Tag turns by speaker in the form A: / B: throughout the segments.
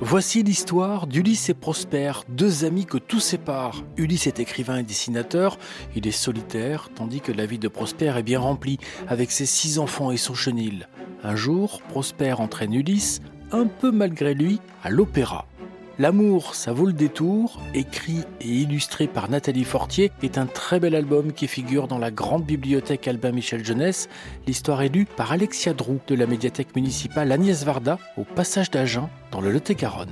A: Voici l'histoire d'Ulysse et Prosper, deux amis que tout sépare. Ulysse est écrivain et dessinateur, il est solitaire, tandis que la vie de Prosper est bien remplie, avec ses six enfants et son chenil. Un jour, Prosper entraîne Ulysse, un peu malgré lui, à l'opéra. L'amour, ça vaut le détour, écrit et illustré par Nathalie Fortier, est un très bel album qui figure dans la grande bibliothèque Albin Michel Jeunesse. L'histoire est lue par Alexia Drou de la médiathèque municipale Agnès Varda au passage d'Agen dans le Lot-et-Garonne.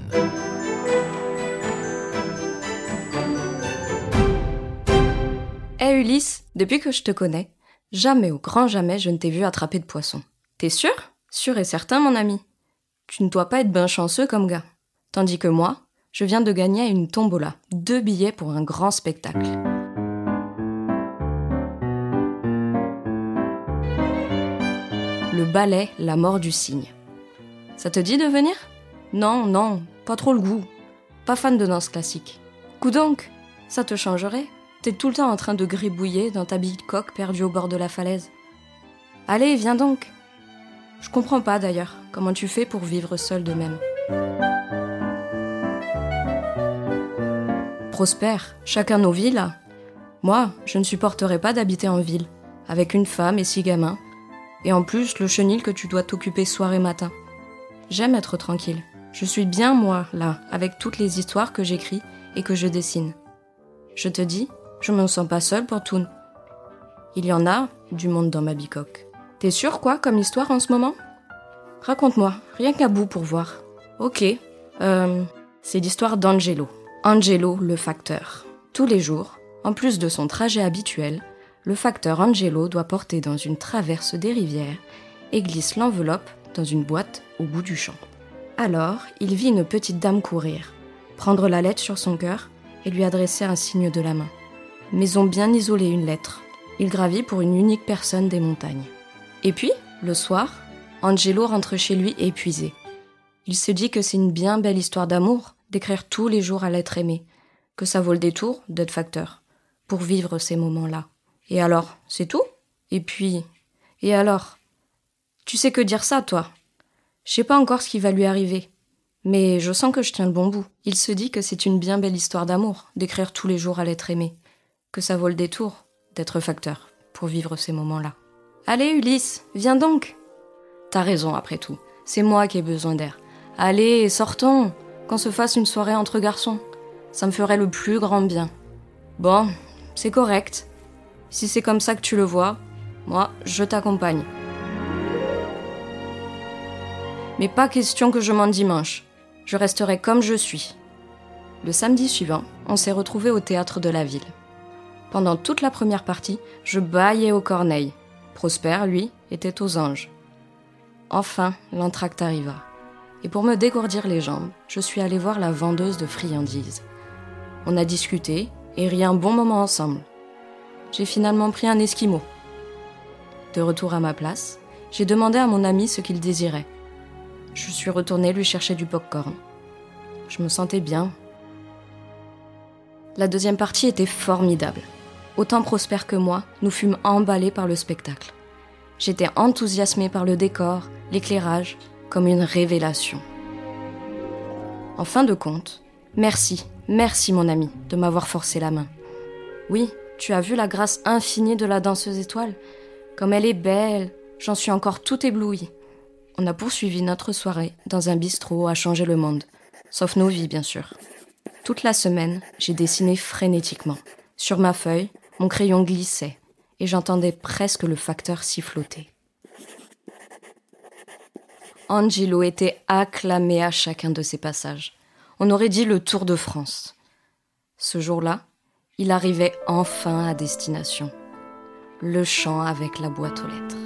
B: Hé Ulysse, depuis que je te connais, jamais au grand jamais je ne t'ai vu attraper de poisson. T'es sûr? Sûr et certain, mon ami. Tu ne dois pas être bien chanceux comme gars. Tandis que moi, je viens de gagner une tombola, deux billets pour un grand spectacle. Le ballet La mort du cygne. Ça te dit de venir? Non, non, pas trop le goût. Pas fan de danse classique. Coup donc, ça te changerait? T'es tout le temps en train de gribouiller dans ta bille coque perdue au bord de la falaise. Allez, viens donc. Je comprends pas d'ailleurs comment tu fais pour vivre seul de même. Prospère, chacun nos villes. Moi, je ne supporterais pas d'habiter en ville, avec une femme et six gamins, et en plus le chenil que tu dois t'occuper soir et matin. J'aime être tranquille. Je suis bien moi, là, avec toutes les histoires que j'écris et que je dessine. Je te dis, je me sens pas seule pour tout. Il y en a du monde dans ma bicoque. T'es sûr quoi comme histoire en ce moment? Raconte-moi, rien qu'à bout pour voir. Ok, euh, c'est l'histoire d'Angelo. Angelo le facteur. Tous les jours, en plus de son trajet habituel, le facteur Angelo doit porter dans une traverse des rivières et glisse l'enveloppe dans une boîte au bout du champ. Alors, il vit une petite dame courir, prendre la lettre sur son cœur et lui adresser un signe de la main. Maison bien isolée une lettre. Il gravit pour une unique personne des montagnes. Et puis, le soir, Angelo rentre chez lui épuisé. Il se dit que c'est une bien belle histoire d'amour, d'écrire tous les jours à l'être aimé, que ça vaut le détour d'être facteur, pour vivre ces moments-là. Et alors, c'est tout? Et puis, et alors? Tu sais que dire ça, toi? Je sais pas encore ce qui va lui arriver, mais je sens que je tiens le bon bout. Il se dit que c'est une bien belle histoire d'amour, d'écrire tous les jours à l'être aimé, que ça vaut le détour d'être facteur, pour vivre ces moments-là. Allez, Ulysse, viens donc T'as raison, après tout. C'est moi qui ai besoin d'air. Allez, sortons qu'on se fasse une soirée entre garçons. Ça me ferait le plus grand bien. Bon, c'est correct. Si c'est comme ça que tu le vois, moi, je t'accompagne. Mais pas question que je m'en dimanche. Je resterai comme je suis. Le samedi suivant, on s'est retrouvés au théâtre de la ville. Pendant toute la première partie, je baillais aux corneilles. Prosper, lui, était aux anges. Enfin, l'entracte arriva et pour me dégourdir les jambes, je suis allée voir la vendeuse de friandises. On a discuté et ri un bon moment ensemble. J'ai finalement pris un esquimau. De retour à ma place, j'ai demandé à mon ami ce qu'il désirait. Je suis retournée lui chercher du popcorn. Je me sentais bien. La deuxième partie était formidable. Autant prospère que moi, nous fûmes emballés par le spectacle. J'étais enthousiasmée par le décor, l'éclairage, comme une révélation. En fin de compte, merci, merci mon ami de m'avoir forcé la main. Oui, tu as vu la grâce infinie de la danseuse étoile Comme elle est belle, j'en suis encore tout éblouie. On a poursuivi notre soirée dans un bistrot à changer le monde, sauf nos vies bien sûr. Toute la semaine, j'ai dessiné frénétiquement. Sur ma feuille, mon crayon glissait et j'entendais presque le facteur siffloter. Angelo était acclamé à chacun de ses passages. On aurait dit le Tour de France. Ce jour-là, il arrivait enfin à destination. Le chant avec la boîte aux lettres.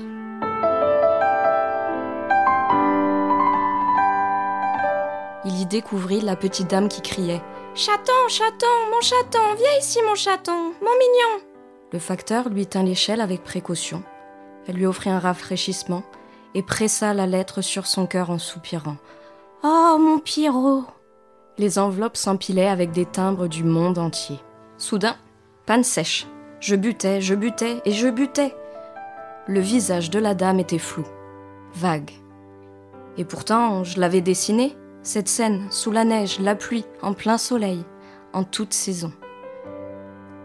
B: Il y découvrit la petite dame qui criait Chaton, chaton, mon chaton, viens ici, mon chaton, mon mignon. Le facteur lui tint l'échelle avec précaution. Elle lui offrit un rafraîchissement et pressa la lettre sur son cœur en soupirant. Oh, mon Pierrot Les enveloppes s'empilaient avec des timbres du monde entier. Soudain, panne sèche. Je butais, je butais et je butais. Le visage de la dame était flou, vague. Et pourtant, je l'avais dessiné. Cette scène, sous la neige, la pluie, en plein soleil, en toute saison.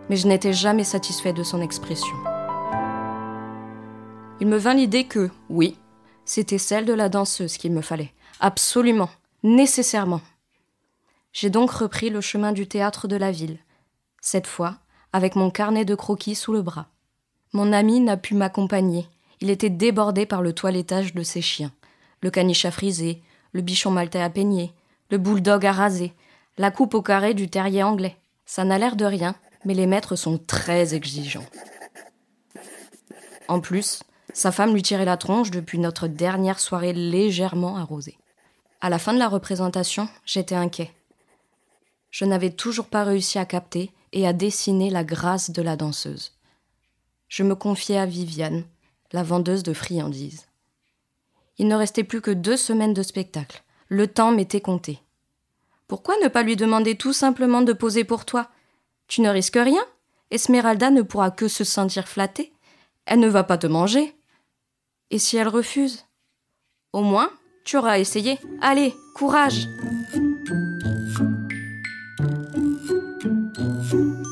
B: Mais je n'étais jamais satisfait de son expression. Il me vint l'idée que, oui, c'était celle de la danseuse qu'il me fallait. Absolument, nécessairement. J'ai donc repris le chemin du théâtre de la ville, cette fois avec mon carnet de croquis sous le bras. Mon ami n'a pu m'accompagner, il était débordé par le toilettage de ses chiens. Le caniche à friser, le bichon maltais à peigner, le bulldog à raser, la coupe au carré du terrier anglais. Ça n'a l'air de rien, mais les maîtres sont très exigeants. En plus, sa femme lui tirait la tronche depuis notre dernière soirée légèrement arrosée. À la fin de la représentation, j'étais inquiet. Je n'avais toujours pas réussi à capter et à dessiner la grâce de la danseuse. Je me confiais à Viviane, la vendeuse de friandises. Il ne restait plus que deux semaines de spectacle. Le temps m'était compté. Pourquoi ne pas lui demander tout simplement de poser pour toi? Tu ne risques rien. Esmeralda ne pourra que se sentir flattée. Elle ne va pas te manger. Et si elle refuse Au moins, tu auras essayé. Allez, courage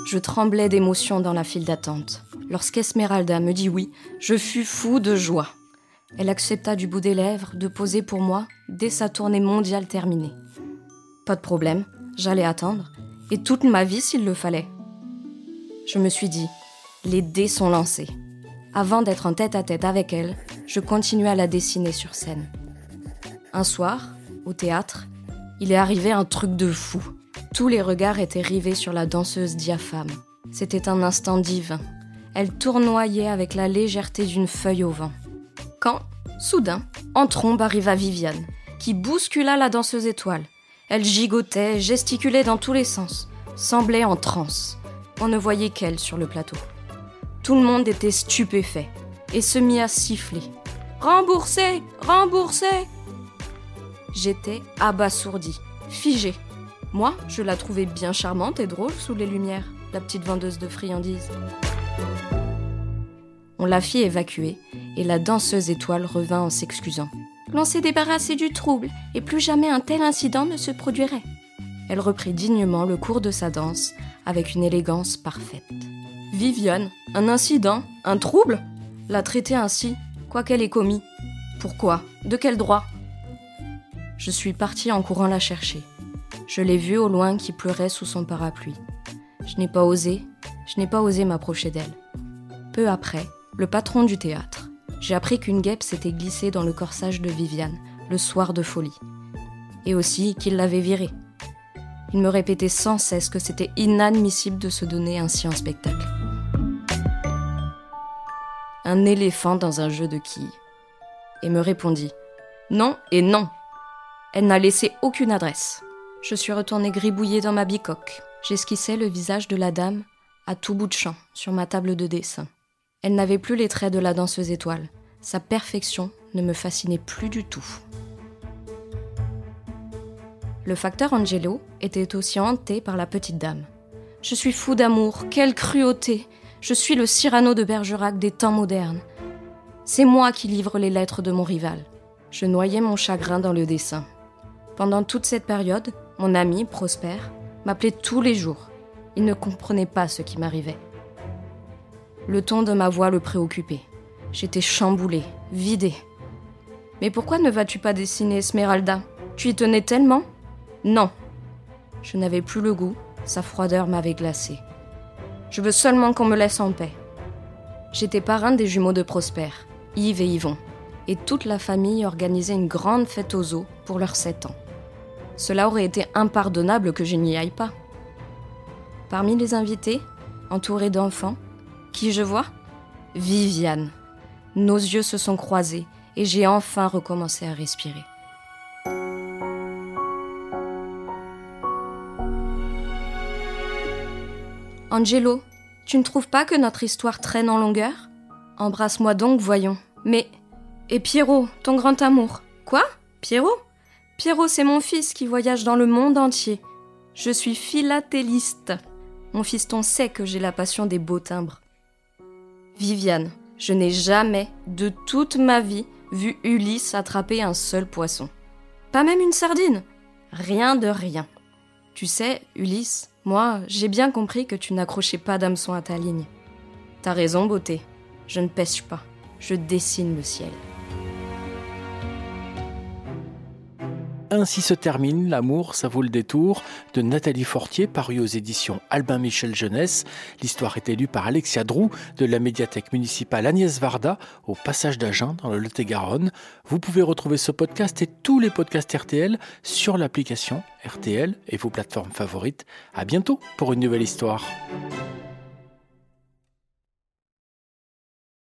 B: Je tremblais d'émotion dans la file d'attente. Lorsqu'Esmeralda me dit oui, je fus fou de joie. Elle accepta du bout des lèvres de poser pour moi dès sa tournée mondiale terminée. Pas de problème, j'allais attendre, et toute ma vie s'il le fallait. Je me suis dit, les dés sont lancés. Avant d'être en tête à tête avec elle, je continuais à la dessiner sur scène. Un soir, au théâtre, il est arrivé un truc de fou. Tous les regards étaient rivés sur la danseuse diaphane. C'était un instant divin. Elle tournoyait avec la légèreté d'une feuille au vent. Quand, soudain, en trombe arriva Viviane, qui bouscula la danseuse étoile. Elle gigotait, gesticulait dans tous les sens, semblait en transe. On ne voyait qu'elle sur le plateau. Tout le monde était stupéfait et se mit à siffler. Remboursé Remboursé J'étais abasourdi, figé. Moi, je la trouvais bien charmante et drôle sous les lumières, la petite vendeuse de friandises. On la fit évacuer et la danseuse étoile revint en s'excusant. L'on s'est débarrassé du trouble et plus jamais un tel incident ne se produirait. Elle reprit dignement le cours de sa danse avec une élégance parfaite. Viviane, un incident, un trouble? La traiter ainsi, quoiqu'elle ait commis. Pourquoi? De quel droit? Je suis partie en courant la chercher. Je l'ai vue au loin qui pleurait sous son parapluie. Je n'ai pas osé, je n'ai pas osé m'approcher d'elle. Peu après, le patron du théâtre, j'ai appris qu'une guêpe s'était glissée dans le corsage de Viviane le soir de folie, et aussi qu'il l'avait virée. Il me répétait sans cesse que c'était inadmissible de se donner ainsi en spectacle. Un éléphant dans un jeu de quilles. Et me répondit Non et non. Elle n'a laissé aucune adresse. Je suis retournée gribouiller dans ma bicoque. J'esquissais le visage de la dame à tout bout de champ sur ma table de dessin. Elle n'avait plus les traits de la danseuse étoile. Sa perfection ne me fascinait plus du tout. Le facteur Angelo était aussi hanté par la petite dame. Je suis fou d'amour, quelle cruauté Je suis le Cyrano de Bergerac des temps modernes. C'est moi qui livre les lettres de mon rival. Je noyais mon chagrin dans le dessin. Pendant toute cette période, mon ami, Prosper, m'appelait tous les jours. Il ne comprenait pas ce qui m'arrivait. Le ton de ma voix le préoccupait. J'étais chamboulée, vidée. Mais pourquoi ne vas-tu pas dessiner Esmeralda Tu y tenais tellement? Non. Je n'avais plus le goût, sa froideur m'avait glacée. Je veux seulement qu'on me laisse en paix. J'étais parrain des jumeaux de Prosper, Yves et Yvon, et toute la famille organisait une grande fête aux eaux pour leurs sept ans. Cela aurait été impardonnable que je n'y aille pas. Parmi les invités, entourés d'enfants, qui je vois? Viviane. Nos yeux se sont croisés et j'ai enfin recommencé à respirer. Angelo, tu ne trouves pas que notre histoire traîne en longueur? Embrasse-moi donc, voyons. Mais. Et Pierrot, ton grand amour? Quoi? Pierrot Pierrot, c'est mon fils qui voyage dans le monde entier. Je suis philatéliste. Mon fiston sait que j'ai la passion des beaux timbres. Viviane, je n'ai jamais, de toute ma vie, vu Ulysse attraper un seul poisson. Pas même une sardine? Rien de rien. Tu sais, Ulysse, moi, j'ai bien compris que tu n'accrochais pas d'hameçon à ta ligne. T'as raison, beauté. Je ne pêche pas. Je dessine le ciel.
A: Ainsi se termine L'amour, ça vaut le détour de Nathalie Fortier, paru aux éditions Albin Michel Jeunesse. L'histoire est élue par Alexia Drou de la médiathèque municipale Agnès Varda au passage d'Agen dans le Lot-et-Garonne. Vous pouvez retrouver ce podcast et tous les podcasts RTL sur l'application RTL et vos plateformes favorites. À bientôt pour une nouvelle histoire.